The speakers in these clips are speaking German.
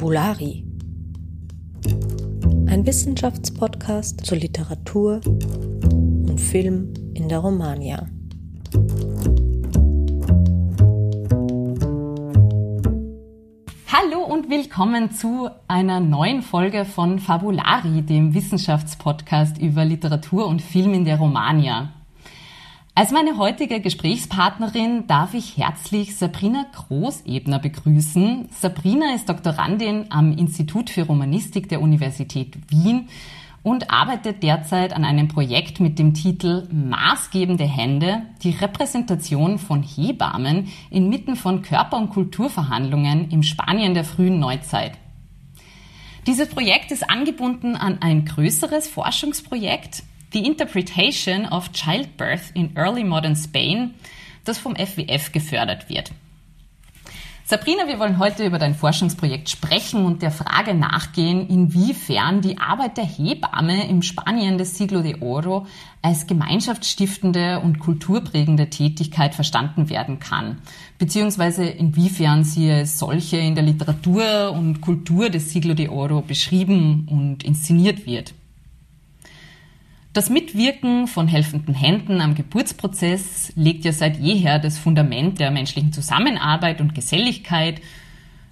Fabulari. Ein Wissenschaftspodcast zur Literatur und Film in der Romagna. Hallo und willkommen zu einer neuen Folge von Fabulari, dem Wissenschaftspodcast über Literatur und Film in der Romagna. Als meine heutige Gesprächspartnerin darf ich herzlich Sabrina Großebner begrüßen. Sabrina ist Doktorandin am Institut für Romanistik der Universität Wien und arbeitet derzeit an einem Projekt mit dem Titel Maßgebende Hände, die Repräsentation von Hebammen inmitten von Körper- und Kulturverhandlungen im Spanien der frühen Neuzeit. Dieses Projekt ist angebunden an ein größeres Forschungsprojekt, The Interpretation of Childbirth in Early Modern Spain, das vom FWF gefördert wird. Sabrina, wir wollen heute über dein Forschungsprojekt sprechen und der Frage nachgehen, inwiefern die Arbeit der Hebamme im Spanien des Siglo de Oro als gemeinschaftsstiftende und kulturprägende Tätigkeit verstanden werden kann, beziehungsweise inwiefern sie als solche in der Literatur und Kultur des Siglo de Oro beschrieben und inszeniert wird. Das Mitwirken von helfenden Händen am Geburtsprozess legt ja seit jeher das Fundament der menschlichen Zusammenarbeit und Geselligkeit.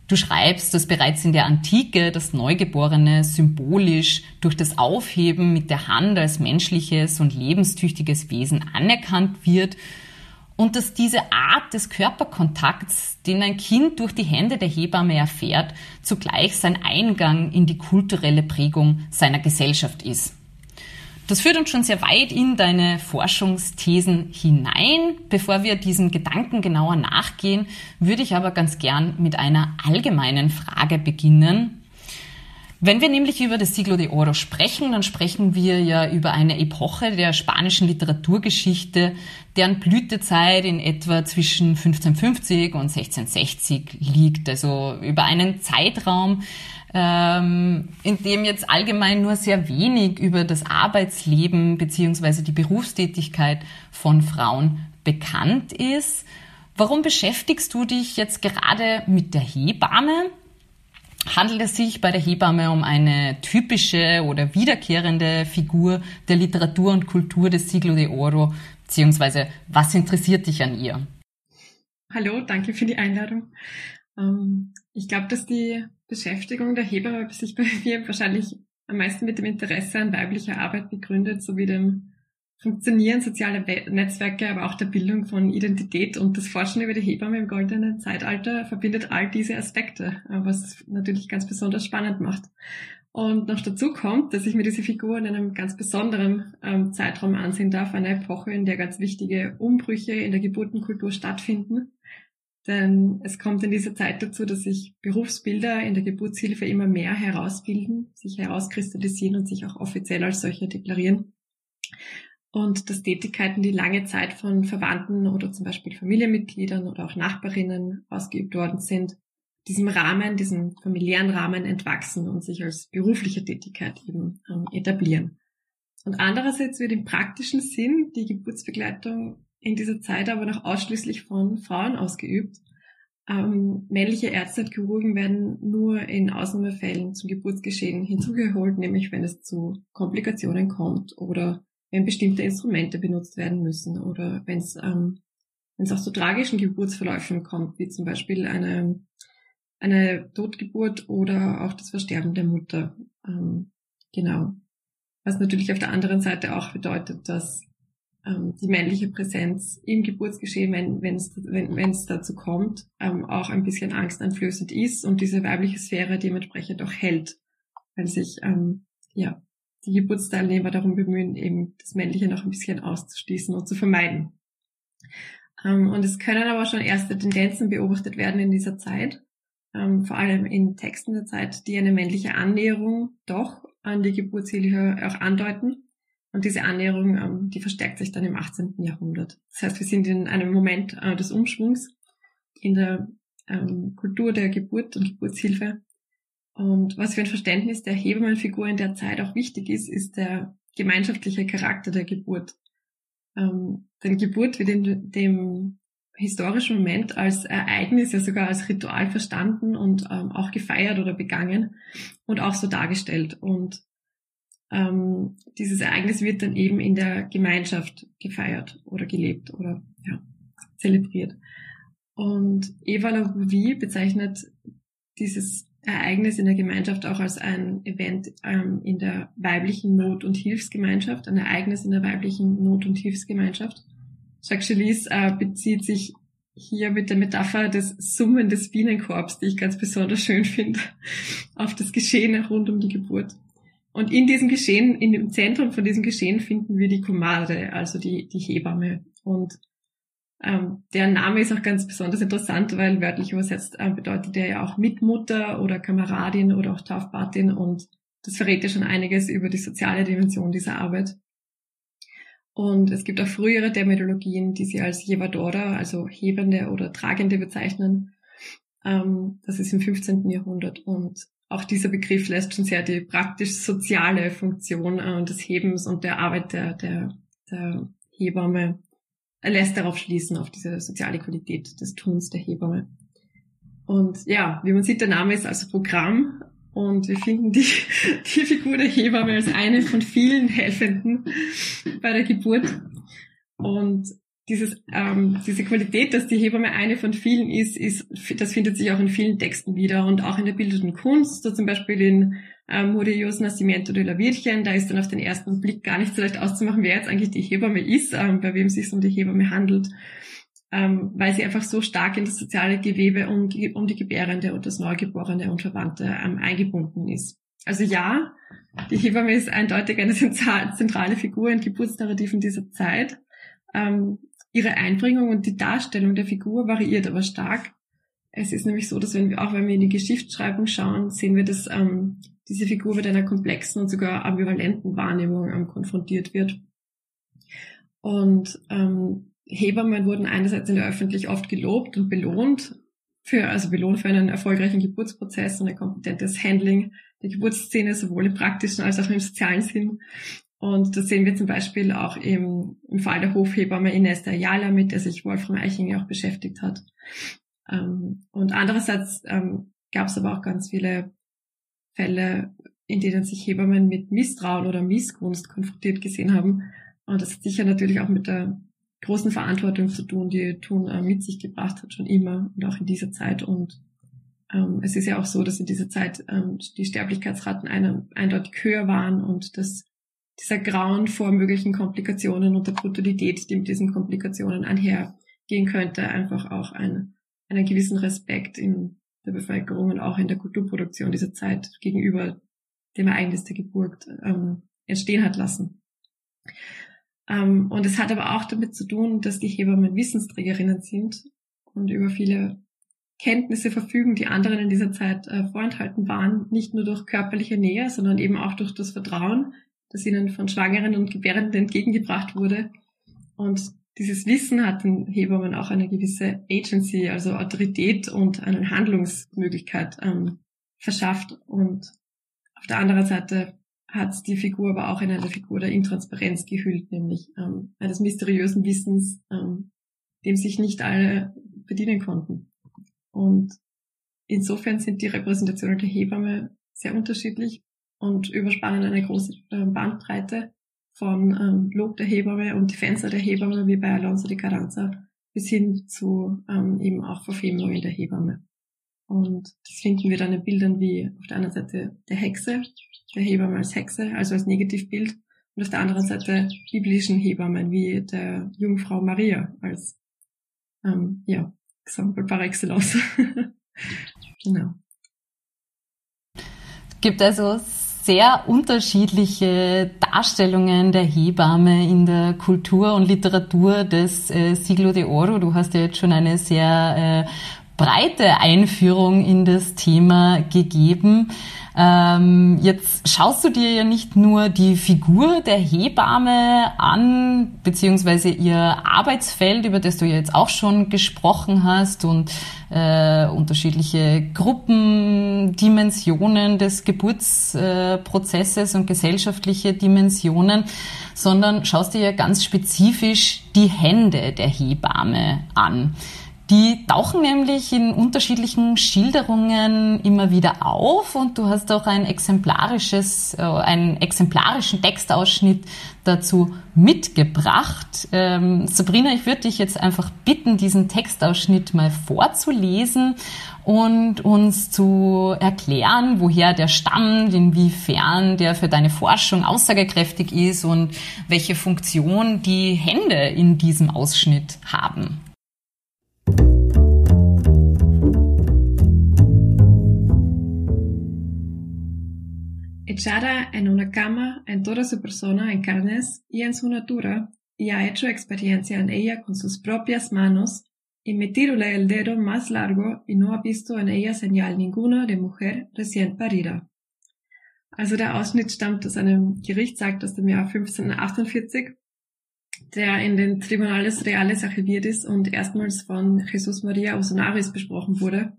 Du schreibst, dass bereits in der Antike das Neugeborene symbolisch durch das Aufheben mit der Hand als menschliches und lebenstüchtiges Wesen anerkannt wird und dass diese Art des Körperkontakts, den ein Kind durch die Hände der Hebamme erfährt, zugleich sein Eingang in die kulturelle Prägung seiner Gesellschaft ist. Das führt uns schon sehr weit in deine Forschungsthesen hinein. Bevor wir diesen Gedanken genauer nachgehen, würde ich aber ganz gern mit einer allgemeinen Frage beginnen. Wenn wir nämlich über das Siglo de Oro sprechen, dann sprechen wir ja über eine Epoche der spanischen Literaturgeschichte, deren Blütezeit in etwa zwischen 1550 und 1660 liegt. Also über einen Zeitraum, ähm, in dem jetzt allgemein nur sehr wenig über das Arbeitsleben beziehungsweise die Berufstätigkeit von Frauen bekannt ist. Warum beschäftigst du dich jetzt gerade mit der Hebamme? Handelt es sich bei der Hebamme um eine typische oder wiederkehrende Figur der Literatur und Kultur des Siglo de Oro? Beziehungsweise, was interessiert dich an ihr? Hallo, danke für die Einladung. Ähm, ich glaube, dass die Beschäftigung der Hebamme sich bei mir wahrscheinlich am meisten mit dem Interesse an weiblicher Arbeit begründet, sowie dem Funktionieren sozialer Netzwerke, aber auch der Bildung von Identität und das Forschen über die Hebamme im goldenen Zeitalter verbindet all diese Aspekte, was natürlich ganz besonders spannend macht. Und noch dazu kommt, dass ich mir diese Figur in einem ganz besonderen ähm, Zeitraum ansehen darf, eine Epoche, in der ganz wichtige Umbrüche in der Geburtenkultur stattfinden denn es kommt in dieser Zeit dazu, dass sich Berufsbilder in der Geburtshilfe immer mehr herausbilden, sich herauskristallisieren und sich auch offiziell als solche deklarieren. Und dass Tätigkeiten, die lange Zeit von Verwandten oder zum Beispiel Familienmitgliedern oder auch Nachbarinnen ausgeübt worden sind, diesem Rahmen, diesem familiären Rahmen entwachsen und sich als berufliche Tätigkeit eben ähm, etablieren. Und andererseits wird im praktischen Sinn die Geburtsbegleitung in dieser Zeit aber noch ausschließlich von Frauen ausgeübt. Ähm, männliche Ärzte und Chirurgen werden nur in Ausnahmefällen zum Geburtsgeschehen hinzugeholt, nämlich wenn es zu Komplikationen kommt oder wenn bestimmte Instrumente benutzt werden müssen oder wenn es ähm, wenn es auch zu tragischen Geburtsverläufen kommt, wie zum Beispiel eine, eine Totgeburt oder auch das Versterben der Mutter. Ähm, genau. Was natürlich auf der anderen Seite auch bedeutet, dass ähm, die männliche Präsenz im Geburtsgeschehen, wenn wenn es wenn, dazu kommt, ähm, auch ein bisschen angsteinflößend ist und diese weibliche Sphäre dementsprechend auch hält, weil sich ähm, ja die Geburtsteilnehmer darum bemühen, eben das Männliche noch ein bisschen auszuschließen und zu vermeiden. Ähm, und es können aber schon erste Tendenzen beobachtet werden in dieser Zeit, ähm, vor allem in Texten der Zeit, die eine männliche Annäherung doch an die Geburtshilfe auch andeuten und diese Annäherung, ähm, die verstärkt sich dann im 18. Jahrhundert. Das heißt, wir sind in einem Moment äh, des Umschwungs in der ähm, Kultur der Geburt und Geburtshilfe. Und was für ein Verständnis der Hebammenfigur in der Zeit auch wichtig ist, ist der gemeinschaftliche Charakter der Geburt. Ähm, denn Geburt wird in dem historischen Moment als Ereignis, ja sogar als Ritual verstanden und ähm, auch gefeiert oder begangen und auch so dargestellt. Und ähm, dieses Ereignis wird dann eben in der Gemeinschaft gefeiert oder gelebt oder ja, zelebriert. Und Eva Lavie bezeichnet dieses Ereignis in der Gemeinschaft auch als ein Event ähm, in der weiblichen Not- und Hilfsgemeinschaft, ein Ereignis in der weiblichen Not- und Hilfsgemeinschaft. Jacques Chalice äh, bezieht sich hier mit der Metapher des Summen des Bienenkorbs, die ich ganz besonders schön finde, auf das Geschehen rund um die Geburt. Und in diesem Geschehen, in dem Zentrum von diesem Geschehen finden wir die Comadre, also die, die Hebamme. Und ähm, der Name ist auch ganz besonders interessant, weil wörtlich übersetzt äh, bedeutet er ja auch Mitmutter oder Kameradin oder auch Taufpatin und das verrät ja schon einiges über die soziale Dimension dieser Arbeit. Und es gibt auch frühere Terminologien, die sie als Jevadora, also Hebende oder Tragende bezeichnen. Ähm, das ist im 15. Jahrhundert. Und auch dieser Begriff lässt schon sehr die praktisch soziale Funktion äh, des Hebens und der Arbeit der, der, der Hebamme er lässt darauf schließen, auf diese soziale Qualität des Tuns der Hebamme. Und ja, wie man sieht, der Name ist also Programm und wir finden die, die Figur der Hebamme als eine von vielen Helfenden bei der Geburt. Und dieses, ähm, diese Qualität, dass die Hebamme eine von vielen ist, ist, das findet sich auch in vielen Texten wieder und auch in der bildenden Kunst, so zum Beispiel in ähm, Murillos Nacimiento de la Virgen, da ist dann auf den ersten Blick gar nicht so leicht auszumachen, wer jetzt eigentlich die Hebamme ist, ähm, bei wem es sich um die Hebamme handelt, ähm, weil sie einfach so stark in das soziale Gewebe um, um die Gebärende und das Neugeborene und Verwandte ähm, eingebunden ist. Also ja, die Hebamme ist eindeutig eine zentrale Figur in Geburtsnarrativen dieser Zeit. Ähm, ihre Einbringung und die Darstellung der Figur variiert aber stark. Es ist nämlich so, dass wenn wir auch wenn wir in die Geschichtsschreibung schauen, sehen wir, dass ähm, diese Figur mit einer komplexen und sogar ambivalenten Wahrnehmung ähm, konfrontiert wird. Und ähm, Hebammen wurden einerseits in der Öffentlichkeit oft gelobt und belohnt für, also belohnt für einen erfolgreichen Geburtsprozess und ein kompetentes Handling der Geburtsszene, sowohl im praktischen als auch im sozialen Sinn. Und das sehen wir zum Beispiel auch im, im Fall der Hofhebamme Ines de Ayala, mit der sich Wolfram Eichinger auch beschäftigt hat. Ähm, und andererseits ähm, gab es aber auch ganz viele Fälle, in denen sich Hebammen mit Misstrauen oder Missgunst konfrontiert gesehen haben. Und das hat sicher natürlich auch mit der großen Verantwortung zu tun, die Thun äh, mit sich gebracht hat, schon immer und auch in dieser Zeit. Und ähm, es ist ja auch so, dass in dieser Zeit ähm, die Sterblichkeitsraten eine, eindeutig höher waren und dass dieser Grauen vor möglichen Komplikationen und der Brutalität, die mit diesen Komplikationen einhergehen könnte, einfach auch ein, einen gewissen Respekt in der Bevölkerung und auch in der Kulturproduktion dieser Zeit gegenüber dem Ereignis der Geburt ähm, entstehen hat lassen. Ähm, und es hat aber auch damit zu tun, dass die Hebammen Wissensträgerinnen sind und über viele Kenntnisse verfügen, die anderen in dieser Zeit äh, vorenthalten waren, nicht nur durch körperliche Nähe, sondern eben auch durch das Vertrauen, das ihnen von Schwangeren und Gebärenden entgegengebracht wurde. Und dieses Wissen hat den Hebammen auch eine gewisse Agency, also Autorität und eine Handlungsmöglichkeit ähm, verschafft. Und auf der anderen Seite hat die Figur aber auch in eine Figur der Intransparenz gehüllt, nämlich ähm, eines mysteriösen Wissens, ähm, dem sich nicht alle bedienen konnten. Und insofern sind die Repräsentationen der Hebamme sehr unterschiedlich und überspannen eine große äh, Bandbreite von ähm, Lob der Hebamme und Defensa der Hebamme wie bei Alonso de Carranza bis hin zu ähm, eben auch Verfemungen der Hebamme. Und das finden wir dann in Bildern wie auf der einen Seite der Hexe, der Hebamme als Hexe, also als Negativbild, und auf der anderen Seite biblischen Hebammen wie der Jungfrau Maria als ähm, ja, Exempel par excellence. genau. Gibt also sehr unterschiedliche Darstellungen der Hebamme in der Kultur und Literatur des äh, Siglo de Oro. Du hast ja jetzt schon eine sehr äh, breite Einführung in das Thema gegeben. Ähm, jetzt schaust du dir ja nicht nur die Figur der Hebamme an, beziehungsweise ihr Arbeitsfeld, über das du ja jetzt auch schon gesprochen hast und äh, unterschiedliche Gruppendimensionen des Geburtsprozesses und gesellschaftliche Dimensionen, sondern schaust dir ja ganz spezifisch die Hände der Hebamme an. Die tauchen nämlich in unterschiedlichen Schilderungen immer wieder auf und du hast auch ein exemplarisches, äh, einen exemplarischen Textausschnitt dazu mitgebracht. Ähm, Sabrina, ich würde dich jetzt einfach bitten, diesen Textausschnitt mal vorzulesen und uns zu erklären, woher der stammt, inwiefern der für deine Forschung aussagekräftig ist und welche Funktion die Hände in diesem Ausschnitt haben. Echada en una cama en toda su persona en carnes y en su natura, y ha hecho experiencia en ella con sus propias manos, y metírole el dedo más largo y no ha visto en ella señal ninguna de mujer recién parida. Also der Ausschnitt stammt aus einem Gerichtsakt aus dem Jahr 1548, der in den Tribunales Reales archiviert ist und erstmals von Jesus Maria Osonaris besprochen wurde,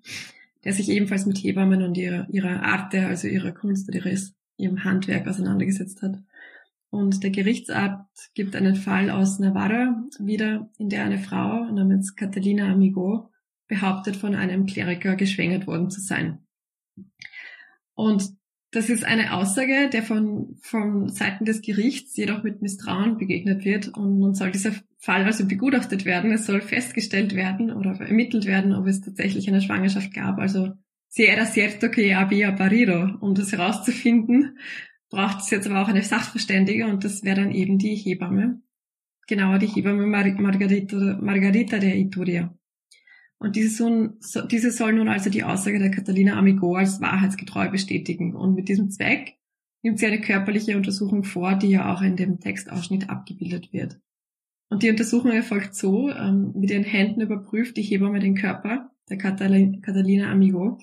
der sich ebenfalls mit Hebammen und ihrer, ihrer Arte, also ihrer Kunst ihres ihrem Handwerk auseinandergesetzt hat. Und der Gerichtsakt gibt einen Fall aus Navarra wieder, in der eine Frau namens Catalina Amigo behauptet, von einem Kleriker geschwängert worden zu sein. Und das ist eine Aussage, der von, von Seiten des Gerichts jedoch mit Misstrauen begegnet wird. Und nun soll dieser Fall also begutachtet werden. Es soll festgestellt werden oder ermittelt werden, ob es tatsächlich eine Schwangerschaft gab. Also si era cierto que había parido. Um das herauszufinden, braucht es jetzt aber auch eine Sachverständige und das wäre dann eben die Hebamme. Genauer die Hebamme Mar Margarita, Margarita de Ituria. Und diese, diese soll nun also die Aussage der Catalina Amigo als wahrheitsgetreu bestätigen. Und mit diesem Zweck nimmt sie eine körperliche Untersuchung vor, die ja auch in dem Textausschnitt abgebildet wird. Und die Untersuchung erfolgt so, ähm, mit ihren Händen überprüft die Hebamme den Körper der Catalina Amigo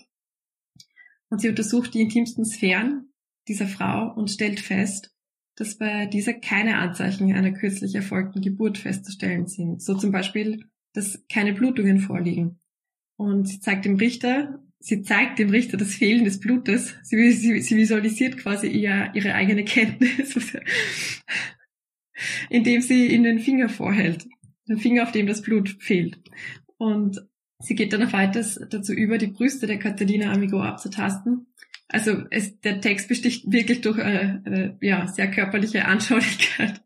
und sie untersucht die intimsten Sphären dieser Frau und stellt fest, dass bei dieser keine Anzeichen einer kürzlich erfolgten Geburt festzustellen sind. So zum Beispiel, dass keine Blutungen vorliegen. Und sie zeigt dem Richter, sie zeigt dem Richter das Fehlen des Blutes. Sie, sie, sie visualisiert quasi ihr, ihre eigene Kenntnis, indem sie in den Finger vorhält. Den Finger, auf dem das Blut fehlt. Und Sie geht dann noch weiter dazu über, die Brüste der Catalina Amigo abzutasten. Also es, der Text besticht wirklich durch eine, eine ja, sehr körperliche Anschaulichkeit.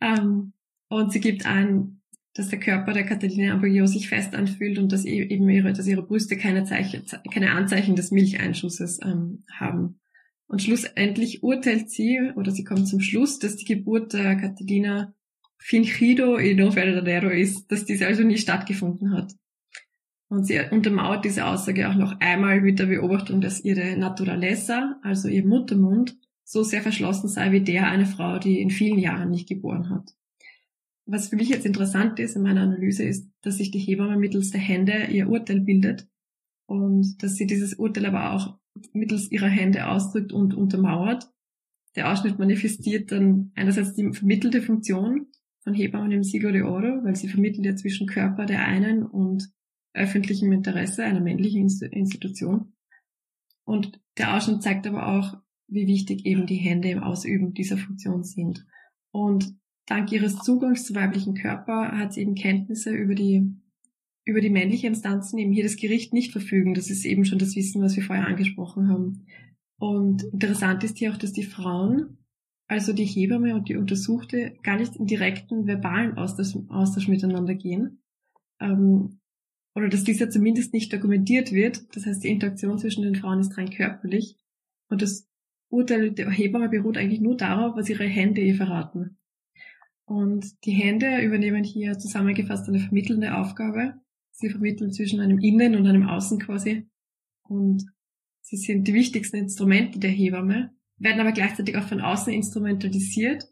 ähm, und sie gibt an, dass der Körper der Catalina Amigo sich fest anfühlt und dass e-, eben ihre, dass ihre Brüste keine, Zeichen, keine Anzeichen des Milcheinschusses ähm, haben. Und schlussendlich urteilt sie, oder sie kommt zum Schluss, dass die Geburt der Catalina fingido y no verdadero ist, dass diese also nie stattgefunden hat. Und sie untermauert diese Aussage auch noch einmal mit der Beobachtung, dass ihre Naturaleza, also ihr Muttermund, so sehr verschlossen sei wie der einer Frau, die in vielen Jahren nicht geboren hat. Was für mich jetzt interessant ist in meiner Analyse ist, dass sich die Hebamme mittels der Hände ihr Urteil bildet und dass sie dieses Urteil aber auch mittels ihrer Hände ausdrückt und untermauert. Der Ausschnitt manifestiert dann einerseits die vermittelte Funktion von Hebammen im Siglo de Oro, weil sie vermittelt ja zwischen Körper der einen und öffentlichem Interesse einer männlichen Institution. Und der Ausschnitt zeigt aber auch, wie wichtig eben die Hände im Ausüben dieser Funktion sind. Und dank ihres Zugangs zu weiblichen Körper hat sie eben Kenntnisse über die, über die männlichen Instanzen, eben hier das Gericht nicht verfügen. Das ist eben schon das Wissen, was wir vorher angesprochen haben. Und interessant ist hier auch, dass die Frauen, also die Hebamme und die Untersuchte, gar nicht in direkten verbalen Austausch, Austausch miteinander gehen, ähm, oder dass dieser zumindest nicht dokumentiert wird. Das heißt, die Interaktion zwischen den Frauen ist rein körperlich. Und das Urteil der Hebamme beruht eigentlich nur darauf, was ihre Hände ihr verraten. Und die Hände übernehmen hier zusammengefasst eine vermittelnde Aufgabe. Sie vermitteln zwischen einem Innen und einem Außen quasi. Und sie sind die wichtigsten Instrumente der Hebamme, werden aber gleichzeitig auch von außen instrumentalisiert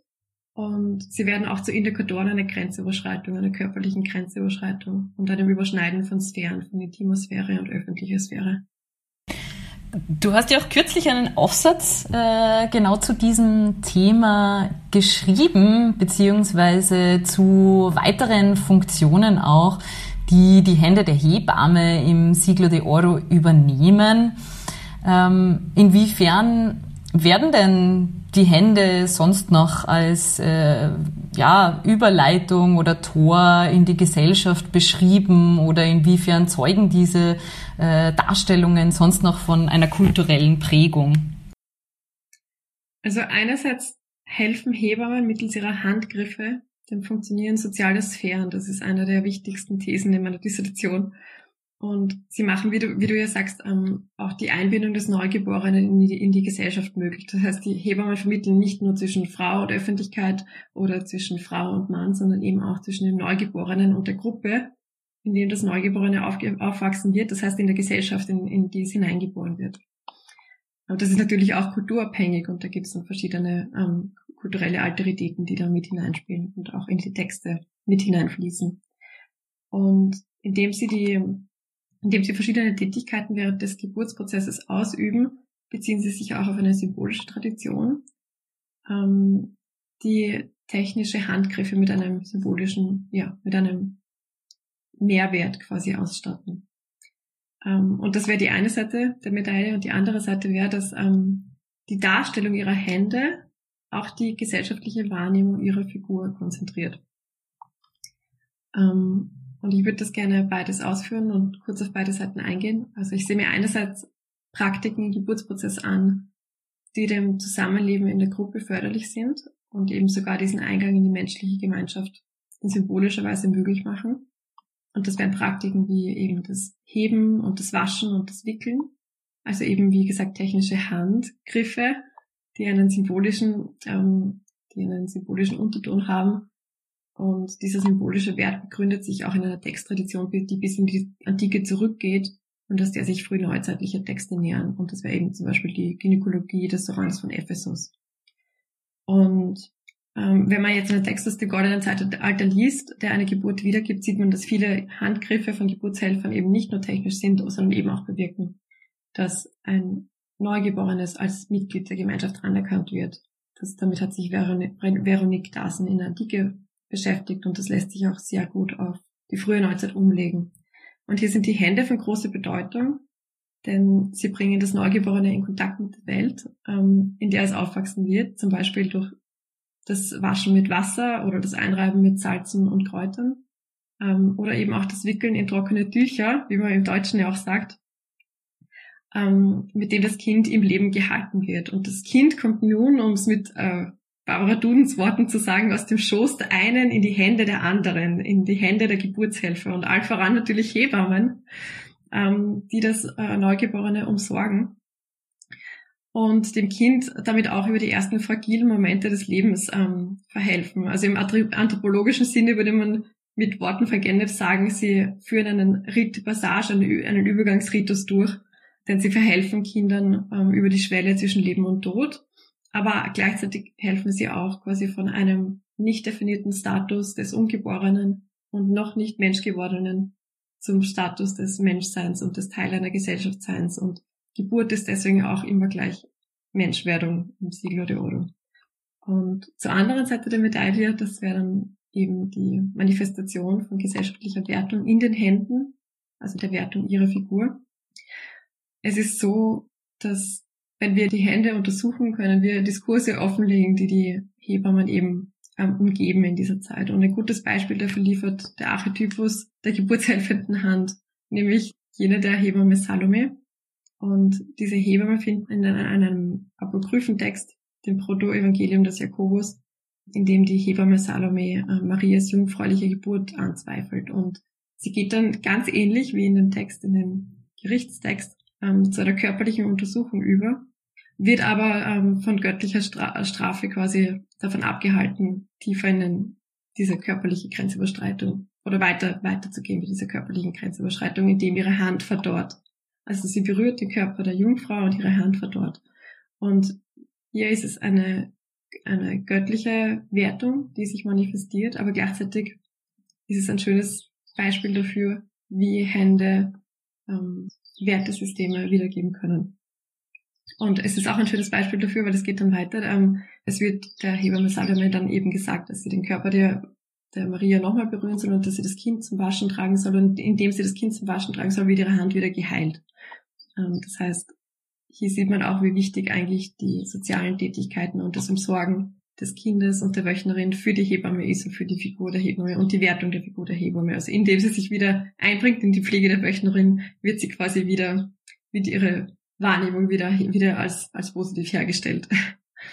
Und sie werden auch zu Indikatoren einer Grenzüberschreitung, einer körperlichen Grenzüberschreitung und einem Überschneiden von Sphären, von Intimosphäre und öffentlicher Sphäre. Du hast ja auch kürzlich einen Aufsatz äh, genau zu diesem Thema geschrieben, beziehungsweise zu weiteren Funktionen auch, die die Hände der Hebamme im Siglo de Oro übernehmen. Ähm, inwiefern werden denn die Hände sonst noch als äh, ja, Überleitung oder Tor in die Gesellschaft beschrieben oder inwiefern zeugen diese äh, Darstellungen sonst noch von einer kulturellen Prägung? Also einerseits helfen Hebammen mittels ihrer Handgriffe dem Funktionieren sozialer Sphären. Das ist eine der wichtigsten Thesen in meiner Dissertation. Und sie machen, wie du, wie du ja sagst, ähm, auch die Einbindung des Neugeborenen in die, in die Gesellschaft möglich. Das heißt, die Hebammen vermitteln nicht nur zwischen Frau und Öffentlichkeit oder zwischen Frau und Mann, sondern eben auch zwischen dem Neugeborenen und der Gruppe, in dem das Neugeborene aufwachsen wird. Das heißt, in der Gesellschaft, in, in die es hineingeboren wird. Aber das ist natürlich auch kulturabhängig und da gibt es dann verschiedene ähm, kulturelle Alteritäten, die da mit hineinspielen und auch in die Texte mit hineinfließen. Und indem sie die indem sie verschiedene Tätigkeiten während des Geburtsprozesses ausüben, beziehen sie sich auch auf eine symbolische Tradition, ähm, die technische Handgriffe mit einem symbolischen, ja, mit einem Mehrwert quasi ausstatten. Ähm, und das wäre die eine Seite der Medaille und die andere Seite wäre, dass ähm, die Darstellung ihrer Hände auch die gesellschaftliche Wahrnehmung ihrer Figur konzentriert. Ähm, und ich würde das gerne beides ausführen und kurz auf beide Seiten eingehen. Also ich sehe mir einerseits Praktiken im Geburtsprozess an, die dem Zusammenleben in der Gruppe förderlich sind und eben sogar diesen Eingang in die menschliche Gemeinschaft in symbolischer Weise möglich machen. Und das wären Praktiken wie eben das Heben und das Waschen und das Wickeln. Also eben, wie gesagt, technische Handgriffe, die einen symbolischen, ähm, die einen symbolischen Unterton haben und dieser symbolische Wert begründet sich auch in einer Texttradition, die bis in die Antike zurückgeht und dass der sich frühneuzeitlicher Texte nähern. Und das wäre eben zum Beispiel die Gynäkologie des Sorans von Ephesus. Und ähm, wenn man jetzt einen Text aus dem goldenen Zeitalter liest, der eine Geburt wiedergibt, sieht man, dass viele Handgriffe von Geburtshelfern eben nicht nur technisch sind, sondern eben auch bewirken, dass ein Neugeborenes als Mitglied der Gemeinschaft anerkannt wird. Das, damit hat sich Veronique Dasen in der Antike beschäftigt und das lässt sich auch sehr gut auf die frühe Neuzeit umlegen. Und hier sind die Hände von großer Bedeutung, denn sie bringen das Neugeborene in Kontakt mit der Welt, ähm, in der es aufwachsen wird, zum Beispiel durch das Waschen mit Wasser oder das Einreiben mit Salzen und Kräutern ähm, oder eben auch das Wickeln in trockene Tücher, wie man im Deutschen ja auch sagt, ähm, mit dem das Kind im Leben gehalten wird. Und das Kind kommt nun, um es mit äh, Barbara Dudens Worten zu sagen, aus dem Schoß der einen in die Hände der anderen, in die Hände der Geburtshelfer und allen voran natürlich Hebammen, ähm, die das äh, Neugeborene umsorgen und dem Kind damit auch über die ersten fragilen Momente des Lebens ähm, verhelfen. Also im anthropologischen Sinne würde man mit Worten von Gennett sagen, sie führen einen Rit Passage, einen Übergangsritus durch, denn sie verhelfen Kindern ähm, über die Schwelle zwischen Leben und Tod aber gleichzeitig helfen sie auch quasi von einem nicht definierten Status des Ungeborenen und noch nicht Menschgewordenen zum Status des Menschseins und des Teil einer Gesellschaftsseins und Geburt ist deswegen auch immer gleich Menschwerdung im Siglo de Oro. Und zur anderen Seite der Medaille, das wäre dann eben die Manifestation von gesellschaftlicher Wertung in den Händen, also der Wertung ihrer Figur. Es ist so, dass wenn wir die Hände untersuchen, können wir Diskurse offenlegen, die die Hebammen eben ähm, umgeben in dieser Zeit. Und ein gutes Beispiel dafür liefert der Archetypus der geburtshelfenden Hand, nämlich jene der Hebamme Salome. Und diese Hebamme finden in einem apokryphen Text, dem Proto-Evangelium des Jakobus, in dem die Hebamme Salome äh, Marias jungfräuliche Geburt anzweifelt. Und sie geht dann ganz ähnlich wie in dem Text, in dem Gerichtstext, ähm, zu einer körperlichen Untersuchung über, wird aber ähm, von göttlicher Stra Strafe quasi davon abgehalten, tiefer in diese körperliche Grenzüberschreitung oder weiter weiterzugehen mit dieser körperlichen Grenzüberschreitung, indem ihre Hand verdorrt. Also sie berührt den Körper der Jungfrau und ihre Hand verdorrt. Und hier ist es eine eine göttliche Wertung, die sich manifestiert, aber gleichzeitig ist es ein schönes Beispiel dafür, wie Hände ähm, Wertesysteme wiedergeben können. Und es ist auch ein schönes Beispiel dafür, weil es geht dann weiter. Ähm, es wird der Hebamme Salome dann eben gesagt, dass sie den Körper der, der Maria nochmal berühren soll und dass sie das Kind zum Waschen tragen soll. Und indem sie das Kind zum Waschen tragen soll, wird ihre Hand wieder geheilt. Ähm, das heißt, hier sieht man auch, wie wichtig eigentlich die sozialen Tätigkeiten und das Umsorgen des Kindes und der Wöchnerin für die Hebamme ist und für die Figur der Hebamme und die Wertung der Figur der Hebamme. Also indem sie sich wieder einbringt in die Pflege der Wöchnerin, wird sie quasi wieder, wird ihre Wahrnehmung wieder, wieder als, als positiv hergestellt.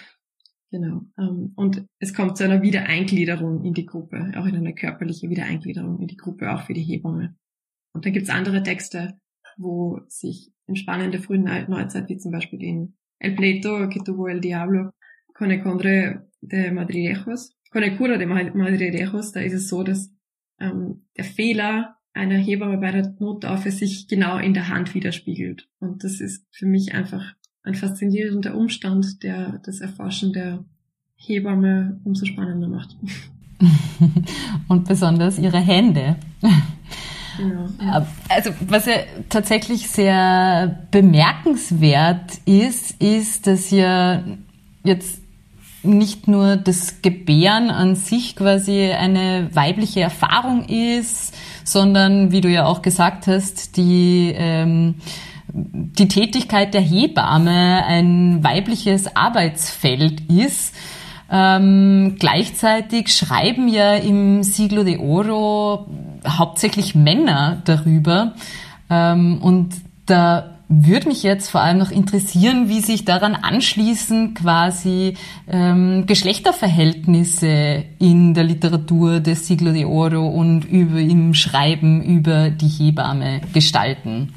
genau. Ähm, und es kommt zu einer Wiedereingliederung in die Gruppe, auch in eine körperliche Wiedereingliederung in die Gruppe, auch für die Hebamme. Und dann gibt's andere Texte, wo sich in spannende frühen Neuzeit, wie zum Beispiel in El Pleito que tuvo el Diablo con el Condre de Madrilejos, con el Cura de Madrilejos, da ist es so, dass ähm, der Fehler einer Hebamme bei der Nottaufe sich genau in der Hand widerspiegelt. Und das ist für mich einfach ein faszinierender Umstand, der das Erforschen der Hebamme umso spannender macht. Und besonders ihre Hände. Genau, ja. Also was ja tatsächlich sehr bemerkenswert ist, ist, dass ja jetzt nicht nur das Gebären an sich quasi eine weibliche Erfahrung ist, sondern wie du ja auch gesagt hast, die ähm, die Tätigkeit der Hebamme ein weibliches Arbeitsfeld ist. Ähm, gleichzeitig schreiben ja im Siglo de Oro hauptsächlich Männer darüber. Ähm, und da würde mich jetzt vor allem noch interessieren, wie sich daran anschließen quasi ähm, Geschlechterverhältnisse in der Literatur des Siglo de Oro und über, im Schreiben über die Hebamme gestalten.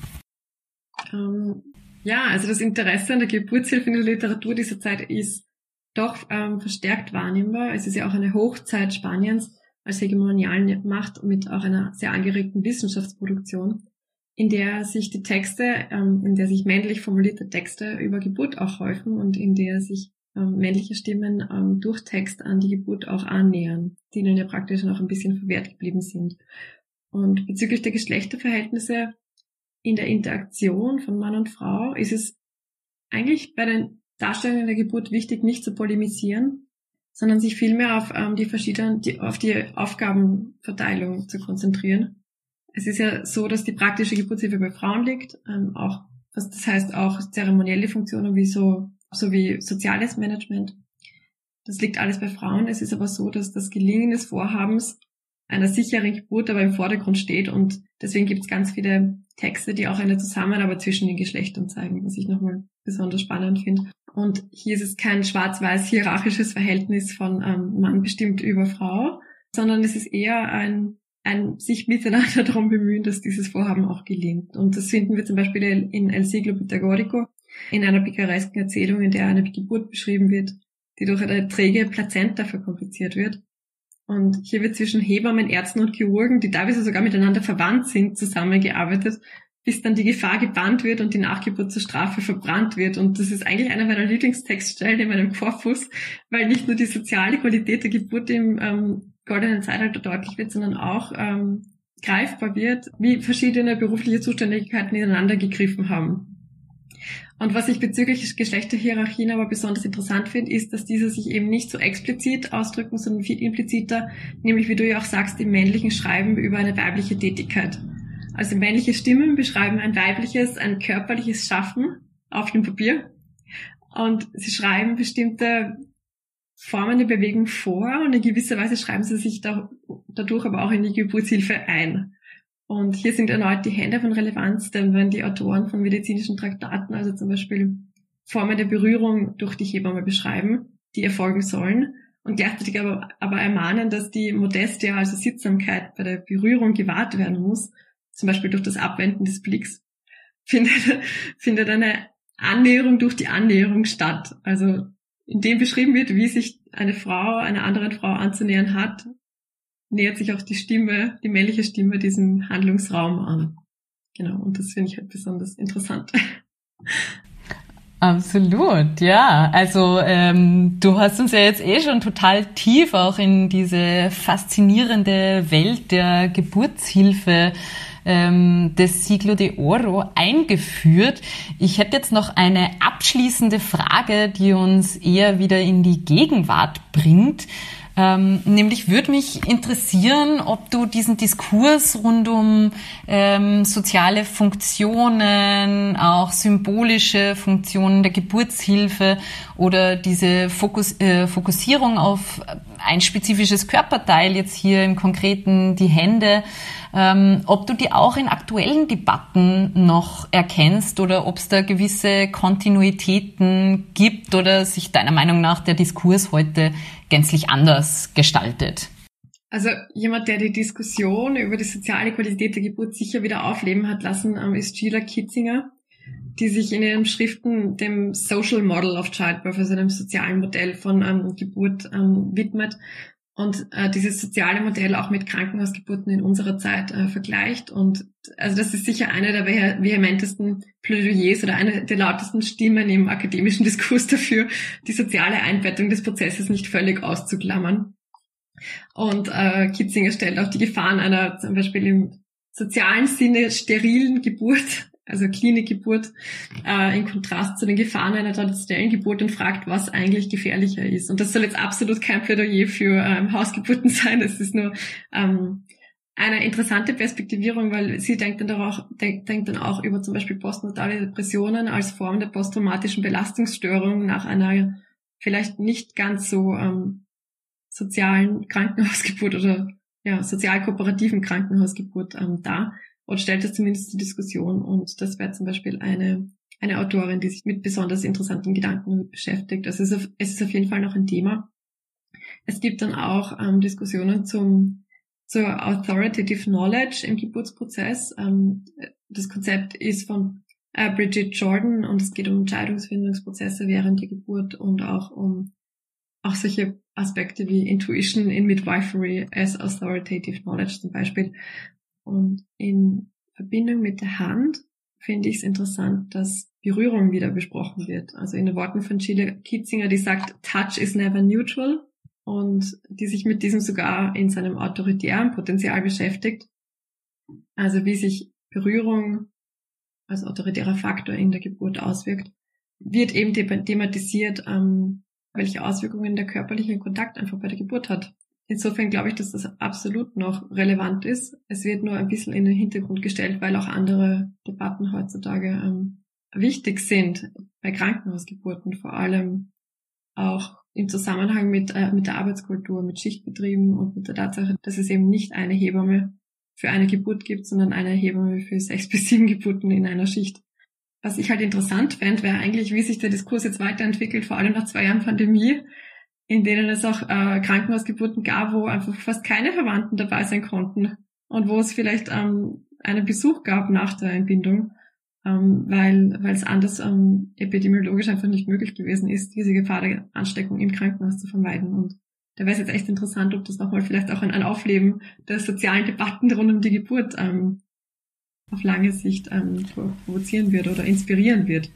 Ähm, ja, also das Interesse an der Geburtshilfe in der Literatur dieser Zeit ist doch ähm, verstärkt wahrnehmbar. Es ist ja auch eine Hochzeit Spaniens als hegemonialen Macht mit auch einer sehr angeregten Wissenschaftsproduktion in der sich die Texte, ähm, in der sich männlich formulierte Texte über Geburt auch häufen und in der sich ähm, männliche Stimmen ähm, durch Text an die Geburt auch annähern, die ihnen ja praktisch noch ein bisschen verwehrt geblieben sind. Und bezüglich der Geschlechterverhältnisse in der Interaktion von Mann und Frau ist es eigentlich bei den Darstellungen der Geburt wichtig, nicht zu polemisieren, sondern sich vielmehr auf ähm, die verschiedenen, die, auf die Aufgabenverteilung zu konzentrieren es ist ja so, dass die praktische Geburtshilfe bei Frauen liegt, ähm, auch, was das heißt auch zeremonielle Funktionen wie so, sowie soziales Management. Das liegt alles bei Frauen. Es ist aber so, dass das Gelingen des Vorhabens einer sicheren Geburt aber im Vordergrund steht und deswegen gibt es ganz viele Texte, die auch eine Zusammenarbeit zwischen den Geschlechtern zeigen, was ich nochmal besonders spannend finde. Und hier ist es kein schwarz-weiß hierarchisches Verhältnis von ähm, Mann bestimmt über Frau, sondern es ist eher ein ein, sich miteinander darum bemühen, dass dieses Vorhaben auch gelingt. Und das finden wir zum Beispiel in El Siglo Pitagorico, in einer picaresken Erzählung, in der eine Geburt beschrieben wird, die durch eine träge Plazenta verkompliziert wird. Und hier wird zwischen Hebammen, Ärzten und Chirurgen, die teilweise sogar miteinander verwandt sind, zusammengearbeitet, bis dann die Gefahr gebannt wird und die Nachgeburt zur Strafe verbrannt wird. Und das ist eigentlich einer meiner Lieblingstextstellen in meinem Korpus, weil nicht nur die soziale Qualität der Geburt im ähm, goldenen Zeitalter deutlich wird, sondern auch ähm, greifbar wird, wie verschiedene berufliche Zuständigkeiten ineinander gegriffen haben. Und was ich bezüglich Geschlechterhierarchien aber besonders interessant finde, ist, dass diese sich eben nicht so explizit ausdrücken, sondern viel impliziter, nämlich wie du ja auch sagst, im männlichen Schreiben über eine weibliche Tätigkeit. Also männliche Stimmen beschreiben ein weibliches, ein körperliches Schaffen auf dem Papier. Und sie schreiben bestimmte Formen der Bewegung vor und in gewisser Weise schreiben sie sich da, dadurch aber auch in die Geburtshilfe ein. Und hier sind erneut die Hände von Relevanz, denn wenn die Autoren von medizinischen Traktaten, also zum Beispiel Formen der Berührung durch die Hebamme beschreiben, die erfolgen sollen, und gleichzeitig aber, aber ermahnen, dass die Modestia, also Sittsamkeit bei der Berührung gewahrt werden muss, zum Beispiel durch das Abwenden des Blicks, findet, findet eine Annäherung durch die Annäherung statt. Also in dem beschrieben wird, wie sich eine Frau einer anderen Frau anzunähern hat, nähert sich auch die Stimme, die männliche Stimme diesem Handlungsraum an. Genau, und das finde ich halt besonders interessant. Absolut, ja. Also ähm, du hast uns ja jetzt eh schon total tief auch in diese faszinierende Welt der Geburtshilfe ähm, des Siglo de Oro eingeführt. Ich hätte jetzt noch eine abschließende Frage, die uns eher wieder in die Gegenwart bringt. Ähm, nämlich würde mich interessieren, ob du diesen Diskurs rund um ähm, soziale Funktionen, auch symbolische Funktionen der Geburtshilfe oder diese Fokus, äh, Fokussierung auf ein spezifisches Körperteil, jetzt hier im Konkreten die Hände, ähm, ob du die auch in aktuellen Debatten noch erkennst oder ob es da gewisse Kontinuitäten gibt oder sich deiner Meinung nach der Diskurs heute gänzlich anders gestaltet. Also jemand, der die Diskussion über die soziale Qualität der Geburt sicher wieder aufleben hat lassen, ähm, ist Sheila Kitzinger, die sich in ihren Schriften dem Social Model of Childbirth, also dem sozialen Modell von ähm, Geburt ähm, widmet und äh, dieses soziale Modell auch mit Krankenhausgeburten in unserer Zeit äh, vergleicht. Und also das ist sicher eine der vehementesten Plädoyers oder eine der lautesten Stimmen im akademischen Diskurs dafür, die soziale Einbettung des Prozesses nicht völlig auszuklammern. Und äh, Kitzinger stellt auch die Gefahren einer zum Beispiel im sozialen Sinne sterilen Geburt also Klinikgeburt, äh, in Kontrast zu den Gefahren einer traditionellen Geburt und fragt, was eigentlich gefährlicher ist. Und das soll jetzt absolut kein Plädoyer für ähm, Hausgeburten sein. Es ist nur ähm, eine interessante Perspektivierung, weil sie denkt dann, auch, denk, denkt dann auch über zum Beispiel postnatale Depressionen als Form der posttraumatischen Belastungsstörung nach einer vielleicht nicht ganz so ähm, sozialen Krankenhausgeburt oder ja, sozial kooperativen Krankenhausgeburt ähm, dar und stellt das zumindest zur Diskussion. Und das wäre zum Beispiel eine, eine Autorin, die sich mit besonders interessanten Gedanken beschäftigt. Also es ist, auf, es ist auf jeden Fall noch ein Thema. Es gibt dann auch ähm, Diskussionen zum, zur Authoritative Knowledge im Geburtsprozess. Ähm, das Konzept ist von äh, Bridget Jordan und es geht um Entscheidungsfindungsprozesse während der Geburt und auch um auch solche Aspekte wie Intuition in Midwifery as Authoritative Knowledge zum Beispiel. Und in Verbindung mit der Hand finde ich es interessant, dass Berührung wieder besprochen wird. Also in den Worten von Sheila Kitzinger, die sagt, Touch is never neutral und die sich mit diesem sogar in seinem autoritären Potenzial beschäftigt. Also wie sich Berührung als autoritärer Faktor in der Geburt auswirkt, wird eben thematisiert, ähm, welche Auswirkungen der körperliche Kontakt einfach bei der Geburt hat. Insofern glaube ich, dass das absolut noch relevant ist. Es wird nur ein bisschen in den Hintergrund gestellt, weil auch andere Debatten heutzutage ähm, wichtig sind bei Krankenhausgeburten, vor allem auch im Zusammenhang mit, äh, mit der Arbeitskultur, mit Schichtbetrieben und mit der Tatsache, dass es eben nicht eine Hebamme für eine Geburt gibt, sondern eine Hebamme für sechs bis sieben Geburten in einer Schicht. Was ich halt interessant fände, wäre eigentlich, wie sich der Diskurs jetzt weiterentwickelt, vor allem nach zwei Jahren Pandemie, in denen es auch äh, Krankenhausgeburten gab, wo einfach fast keine Verwandten dabei sein konnten und wo es vielleicht ähm, einen Besuch gab nach der Entbindung, ähm, weil weil es anders ähm, epidemiologisch einfach nicht möglich gewesen ist, diese Gefahr der Ansteckung im Krankenhaus zu vermeiden. Und da wäre es jetzt echt interessant, ob das nochmal vielleicht auch ein, ein Aufleben der sozialen Debatten rund um die Geburt ähm, auf lange Sicht ähm, provozieren wird oder inspirieren wird.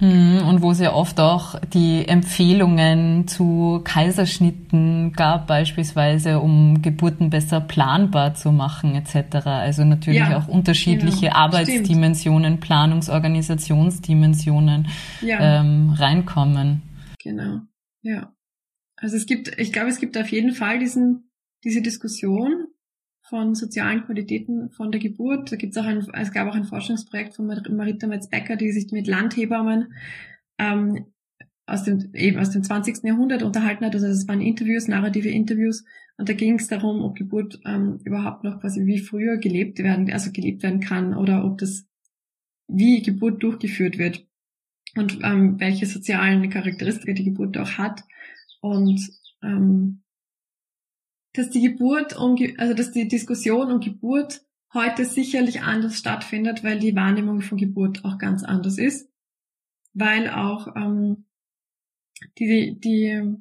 Mhm, und wo es ja oft auch die Empfehlungen zu Kaiserschnitten gab, beispielsweise, um Geburten besser planbar zu machen, etc. Also natürlich ja, auch unterschiedliche genau, Arbeitsdimensionen, stimmt. Planungsorganisationsdimensionen ja. ähm, reinkommen. Genau, ja. Also es gibt, ich glaube, es gibt auf jeden Fall diesen, diese Diskussion von sozialen Qualitäten von der Geburt. Da gibt's auch ein, es gab auch ein Forschungsprojekt von Marita Metz-Becker, die sich mit Landhebammen ähm, aus dem, eben aus dem 20. Jahrhundert unterhalten hat. Also das waren Interviews, narrative Interviews. Und da ging es darum, ob Geburt ähm, überhaupt noch quasi wie früher gelebt werden, also gelebt werden kann oder ob das wie Geburt durchgeführt wird und ähm, welche sozialen Charakteristika die Geburt auch hat. Und ähm, dass die Geburt um, also dass die Diskussion um Geburt heute sicherlich anders stattfindet, weil die Wahrnehmung von Geburt auch ganz anders ist, weil auch ähm, die, die,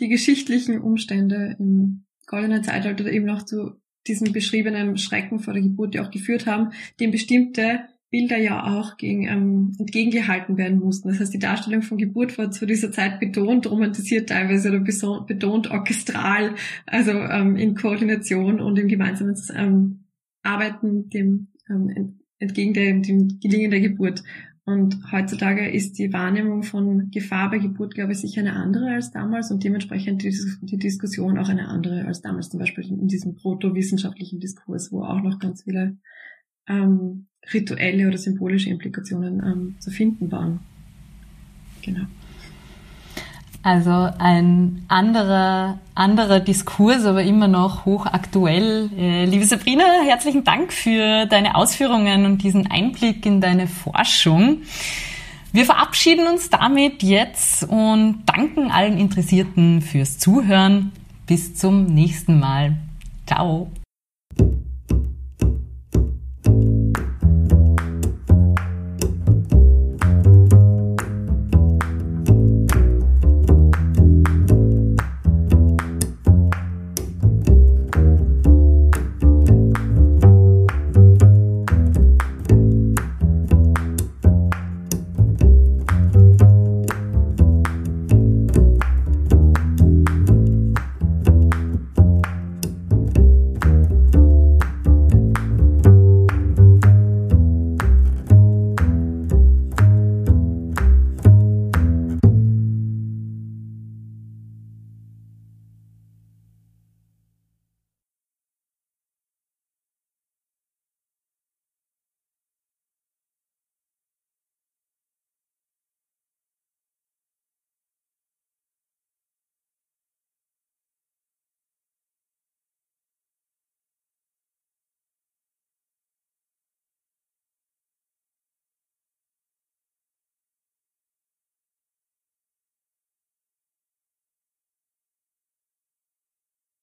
die geschichtlichen Umstände im goldenen Zeitalter eben noch zu diesem beschriebenen Schrecken vor der Geburt, die auch geführt haben, dem bestimmte Bilder ja auch gegen, ähm, entgegengehalten werden mussten. Das heißt, die Darstellung von Geburt war zu dieser Zeit betont romantisiert teilweise oder betont orchestral, also ähm, in Koordination und im gemeinsamen ähm, Arbeiten dem ähm, entgegen dem, dem Gelingen der Geburt. Und heutzutage ist die Wahrnehmung von Gefahr bei Geburt, glaube ich, sicher eine andere als damals und dementsprechend die, die Diskussion auch eine andere als damals, zum Beispiel in diesem protowissenschaftlichen Diskurs, wo auch noch ganz viele ähm, rituelle oder symbolische Implikationen ähm, zu finden waren. Genau. Also ein anderer, anderer Diskurs, aber immer noch hochaktuell. Äh, liebe Sabrina, herzlichen Dank für deine Ausführungen und diesen Einblick in deine Forschung. Wir verabschieden uns damit jetzt und danken allen Interessierten fürs Zuhören. Bis zum nächsten Mal. Ciao.